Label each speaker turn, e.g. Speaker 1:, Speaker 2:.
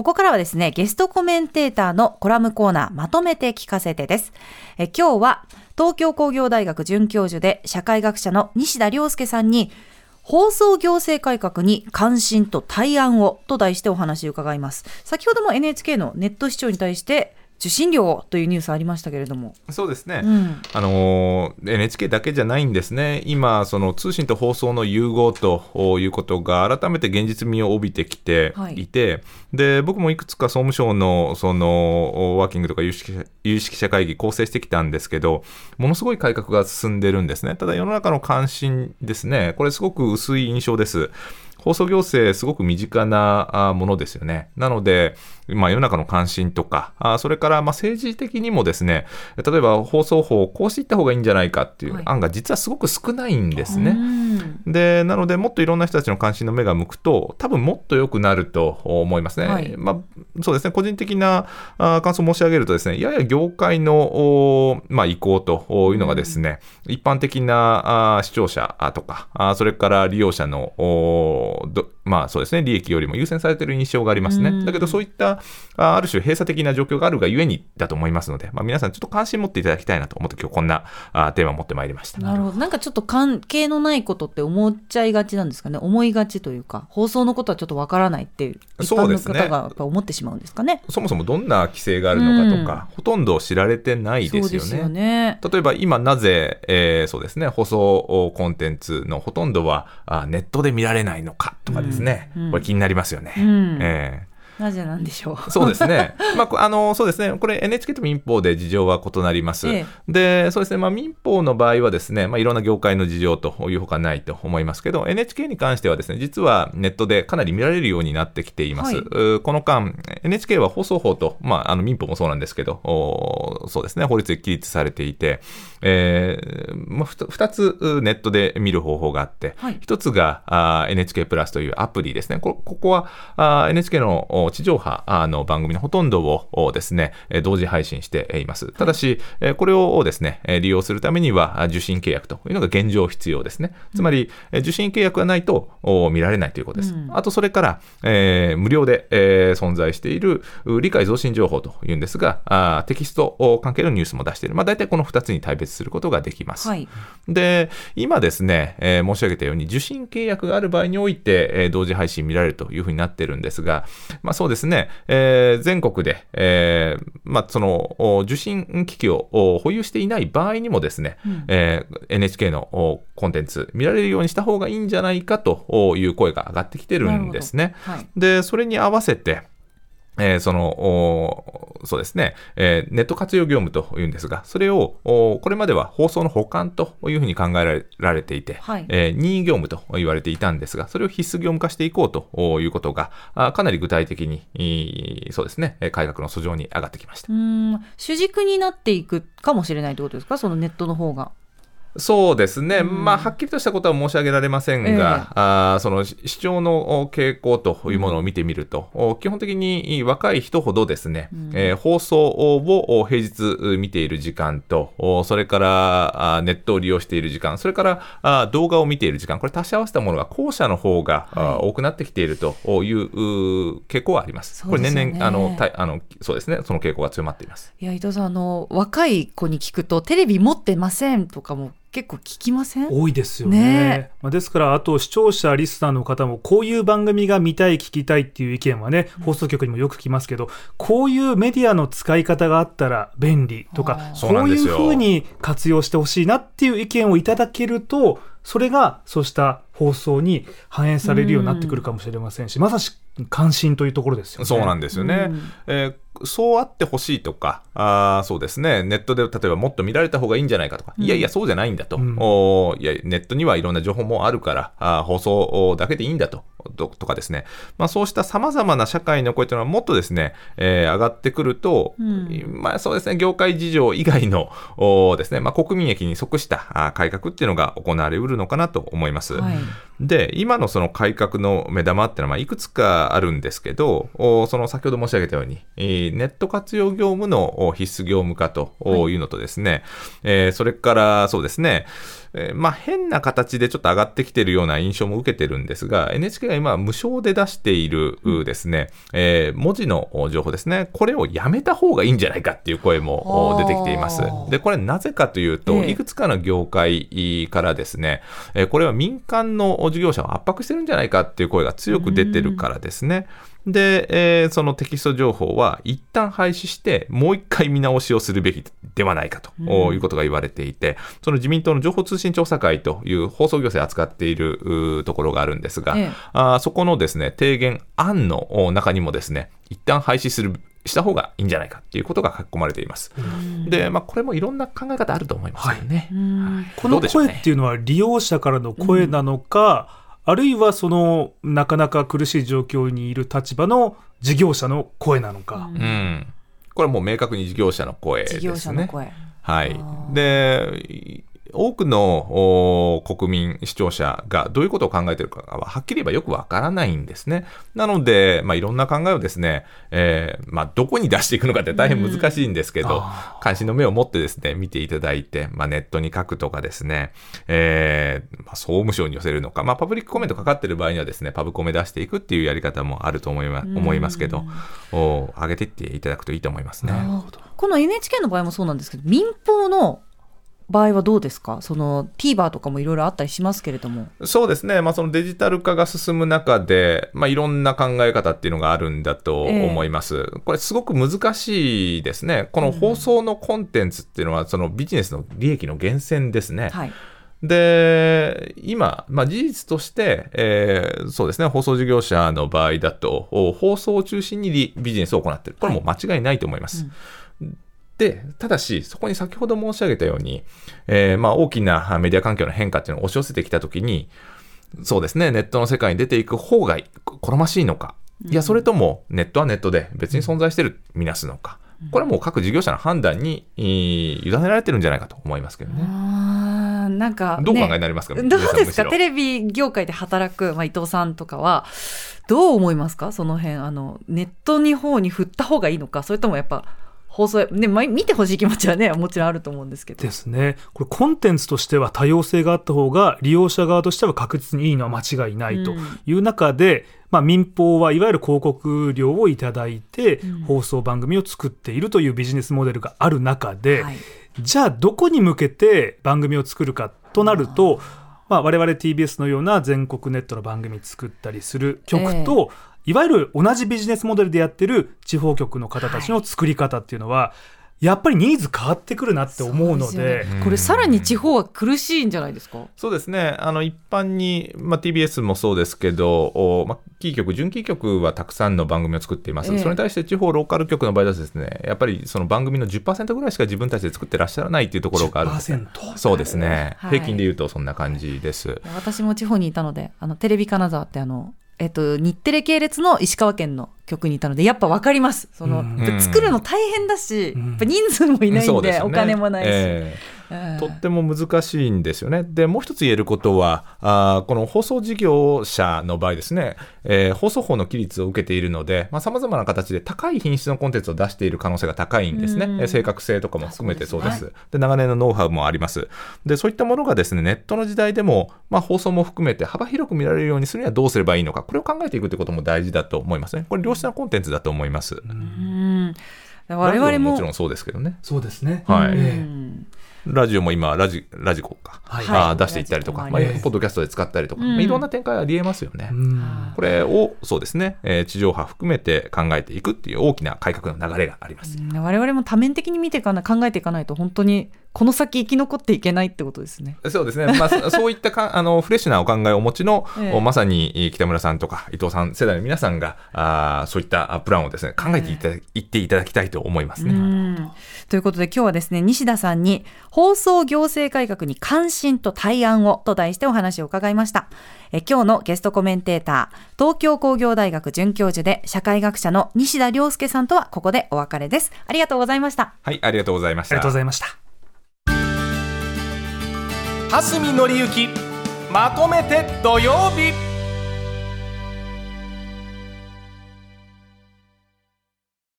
Speaker 1: ここからはですね、ゲストコメンテーターのコラムコーナーまとめて聞かせてです。え今日は東京工業大学准教授で社会学者の西田亮介さんに放送行政改革に関心と対案をと題してお話を伺います。先ほども NHK のネット視聴に対して受信料をというニュースありましたけれども。
Speaker 2: そうですね、
Speaker 1: うん。
Speaker 2: あのー NHK だけじゃないんですね、今、その通信と放送の融合ということが改めて現実味を帯びてきていて、で僕もいくつか総務省のそのワーキングとか有識者有識者会議構成してきたんですけど、ものすごい改革が進んでるんですね、ただ世の中の関心ですね、これ、すごく薄い印象です。放送行政、すごく身近なあものですよね。なので、まあ、世の中の関心とか、あそれからまあ政治的にもですね、例えば放送法をこうしていった方がいいんじゃないかっていう案が実はすごく少ないんですね。で、なので、もっといろんな人たちの関心の目が向くと、多分もっと良くなると思いますね。
Speaker 1: はい
Speaker 2: まあ、そうですね、個人的なあ感想を申し上げるとですね、やや業界の、おまあ、意向というのがですね、一般的なあ視聴者とか、あそれから利用者の、おどまあそうですね、利益よりも優先されている印象がありますね。だけど、そういったあある種閉鎖的な状況があるがゆえにだと思いますので、まあ、皆さんちょっと関心持っていただきたいなと思って、今日こんなあテーマを持ってまいりました。
Speaker 1: なるほど。なんかちょっと関係のないことって思っちゃいがちなんですかね。思いがちというか、放送のことはちょっとわからないっていう、一般の方がやっぱ思ってしまうんですかね。
Speaker 2: そもそもどんな規制があるのかとか、ほとんど知られてないですよね。
Speaker 1: よね。
Speaker 2: 例えば今なぜ、えーそうですね、放送コンテンツのほとんどはあネットで見られないのかとかですね、これ気になりますよね。
Speaker 1: ん。
Speaker 2: えー
Speaker 1: なぜなんでしょう？
Speaker 2: そうですね。まあこ、あの、そうですね。これ NHK と民法で事情は異なります。
Speaker 1: え
Speaker 2: で、そうですね。まあ、民法の場合はですね、まあ、いろんな業界の事情というほかないと思いますけど、NHK に関してはですね、実はネットでかなり見られるようになってきています。
Speaker 1: はい
Speaker 2: この間、NHK は放送法と、まあ、あの民法もそうなんですけど、おそうですね、法律で規律されていて、えーまあ、ふた二つうネットで見る方法があって、
Speaker 1: はい
Speaker 2: 一つがあー NHK プラスというアプリですね。こここはあー NHK のお地上波あの番組のほとんどをおですね、えー同時配信しています。ただし、えーこれをですね、えー利用するためにはあ受信契約というのが現状必要ですね。つまり、えー受信契約がないとお見られないということです。あと、それから、えー無料で、えー存在しているう理解増進情報というんですが、あーテキストお関係のニュースも出している。まあ、大体この2つに大別することができます。
Speaker 1: はい。
Speaker 2: で、今ですね、えー申し上げたように、受信契約がある場合において、えー同時配信見られるというふうになってるんですが、まあそうですね、えー全国で、えーまあその、お受信機器をお保有していない場合にもですね、えー NHK のおコンテンツ見られるようにした方がいいんじゃないかという声が上がってきてるんですね。
Speaker 1: はい。
Speaker 2: で、それに合わせて、えーその、おそうですね、えーネット活用業務というんですが、それを、おこれまでは放送の保管というふうに考えられていて、
Speaker 1: はい。
Speaker 2: えー任意業務と言われていたんですが、それを必須業務化していこうということが、あかなり具体的に、いいそうですね、えー改革の訴状に上がってきました。
Speaker 1: うーん、主軸になっていくかもしれないってことですか？そのネットの方が。
Speaker 2: そうですね、まあ、はっきりとしたことは申し上げられませんが、あーそのし視聴のお傾向というものを見てみると、お基本的に若い人ほどですね、えー放送をお平日見ている時間と、おそれからネットを利用している時間、それからあー動画を見ている時間、これ足し合わせたものが後者の方が、あー多くなってきているというう傾向はあります。
Speaker 1: すよね
Speaker 2: 年々あのたいあの、そうですね、その傾向が強まっています。
Speaker 1: いや、伊藤さん、あの、若い子に聞くと、テレビ持ってませんとかも結構聞きません？
Speaker 3: 多いですよね。
Speaker 1: ね。
Speaker 3: まあ、ですからあと視聴者リスナーの方もこういう番組が見たい聞きたいっていう意見はね放送局にもよく聞きますけどこういうメディアの使い方があったら便利とかこうんいうふうに活用してほしいなっていう意見をいただけるとそれがそうした放送に反映されるようになってくるかもしれませんし、まさし関心というところですよね。
Speaker 2: そうなんですよね。えーそうあってほしいとか、あーそうですね、ネットで例えばもっと見られた方がいいんじゃないかとか、いやいや、そうじゃないんだと、
Speaker 3: うん。
Speaker 2: おーいや、ネットにはいろんな情報もあるから、あー放送だけでいいんだと、ととかですね、まあ、そうしたさまざまな社会の声というのはもっとですね、えー上がってくると、まあそうですね、業界事情以外のですね、まあ、国民益に即した改革っていうのが行われうるのかなと思います。
Speaker 1: はい。
Speaker 2: で、今のその改革の目玉っていうのは、まあいくつかあるんですけど、おその先ほど申し上げたように、えーネット活用業務のお必須業務化とい。うのとですね、えーそれからそうですね、えー、まあ、変な形でちょっと上がってきてるような印象も受けてるんですが、NHK が今無償で出しているですね、えー、文字の情報ですね、これをやめた方がいいんじゃないかっていう声も出てきています。で、これなぜかというと、いくつかの業界からですね、えー、これは民間の事業者を圧迫してるんじゃないかっていう声が強く出てるからですね。で、えー、そのテキスト情報は一旦廃止して、もう一回見直しをするべきではないかということが言われていて、うん、その自民党の情報通信調査会という放送行政を扱っているところがあるんですが、ええ、あそこのですね、提言案の中にもですね、一旦廃止するした方がいいんじゃないかっていうことが書き込まれています。で、まあ、これもいろんな考え方あると思いますよね。
Speaker 3: はい、この声っていうのは利用者からの声なのか、あるいはそのなかなか苦しい状況にいる立場の事業者の声なのか。
Speaker 2: うん、これはもう明確に事業者の声ですね。事業者の声。はい。で、多くの国民、視聴者がどういうことを考えているかははっきり言えばよくわからないんですね。なので、まあ、いろんな考えをですね、えー、まあ、どこに出していくのかって大変難しいんですけど、関心の目を持ってですね、見ていただいて、まあ、ネットに書くとかですね、えー、まあ、総務省に寄せるのか、まあ、パブリックコメントかかってる場合にはですね、パブコメ出していくっていうやり方もあると思いま思いますけど、お上げていっていただくといいと思いますね。
Speaker 1: この NHK の場合もそうなんですけど、民放の場合はどうですか？その TVer とかもいろいろあったりしますけれども。
Speaker 2: そうですね。まあそのデジタル化が進む中で、まあいろんな考え方っていうのがあるんだと思います。えー、これすごく難しいですね。この放送のコンテンツっていうのはそのビジネスの利益の源泉ですね。はいで、今、まあ、事実として、えー、そうですね、放送事業者の場合だと、放送を中心にビジネスを行っている。これも間違いないと思います。はいうんで、ただし、そこに先ほど申し上げたように、えー、まあ大きなメディア環境の変化っていうのを押し寄せてきたときに、そうですね、ネットの世界に出ていく方が好ましいのか、いや、それともネットはネットで別に存在してる見なすのか、これはもう各事業者の判断に委ねられてるんじゃないかと思いますけどね。
Speaker 1: なんか、
Speaker 2: ね、どうお考えになりますか、ど
Speaker 1: うですか？テレビ業界で働く、まあ、伊藤さんとかはどう思いますか？その辺あのネットに方に振った方がいいのか？それともやっぱ放送ね、見てほしい気持ちはねもちろんあると思うんですけど。
Speaker 3: ですね。これコンテンツとしては多様性があった方が利用者側としては確実にいいのは間違いないという中で、うん、まあ、民放はいわゆる広告料をいただいて放送番組を作っているというビジネスモデルがある中で、はい、じゃあどこに向けて番組を作るかとなると、まあ、我々 TBS のような全国ネットの番組作ったりする局と、えーいわゆる同じビジネスモデルでやってる地方局の方たちの作り方っていうのは、はいやっぱりニーズ変わってくるなって思うので、
Speaker 1: ね、これさらに地方は苦しいんじゃないですか？
Speaker 2: そうですね。あの一般に、まあ、TBS もそうですけどお、まあ、キー局準キー局はたくさんの番組を作っています、えー、それに対して地方ローカル局の場合はですねやっぱりその番組の10%ぐらいしか自分たちで作ってらっしゃらないっていうところがあるんです、ね、そうですね、はい、平均でいうとそんな感じです、
Speaker 1: 私も地方にいたのであのテレビ金沢ってあのえっと、日テレ系列の石川県の局にいたのでやっぱ分かります。その、うん、作るの大変だし、うん、人数もいないんで、ね、お金もないし、えー
Speaker 2: とっても難しいんですよね。で、もう一つ言えることは、あこの放送事業者の場合ですね、えー、放送法の規律を受けているので、さまざ、まな形で高い品質のコンテンツを出している可能性が高いんですね。正確性とかも含めてそうです。で、ね、で長年のノウハウもあります。で、そういったものがですね、ネットの時代でも、まあ、放送も含めて幅広く見られるようにするにはどうすればいいのか、これを考えていくということも大事だと思いますね。これ、良質なコンテンツだと思います。うん我々ももちろんそうですけどね。
Speaker 3: そうですね。
Speaker 2: はい。ラジオも今ラジ、ラジコか、はい、あ出していったりとか、まあ、ポッドキャストで使ったりとか、まあ、いろんな展開ありえますよね。これを、そうですね、えー、地上波含めて考えていくっていう大きな改革の流れがあります。
Speaker 1: 我々も多面的に見ていかな考えていかないと、本当にこの先生き残っていけないってことですね。
Speaker 2: そうですね。まあ、そ ういったかあのフレッシュなお考えをお持ちの、ええ、まさに北村さんとか伊藤さん世代の皆さんがあそういったプランをですね考えていた、ええ、っていただきたいと思いますね。
Speaker 1: ということで今日はですね西田さんに放送行政改革に関心と対案をと題してお話を伺いました。え今日のゲストコメンテーター東京工業大学准教授で社会学者の西田亮介さんとはここでお別れです。ありがとうございました。
Speaker 2: はい、ありがとうございました。
Speaker 3: ありがとうございました。
Speaker 4: 蓮見紀之。まとめて土曜日。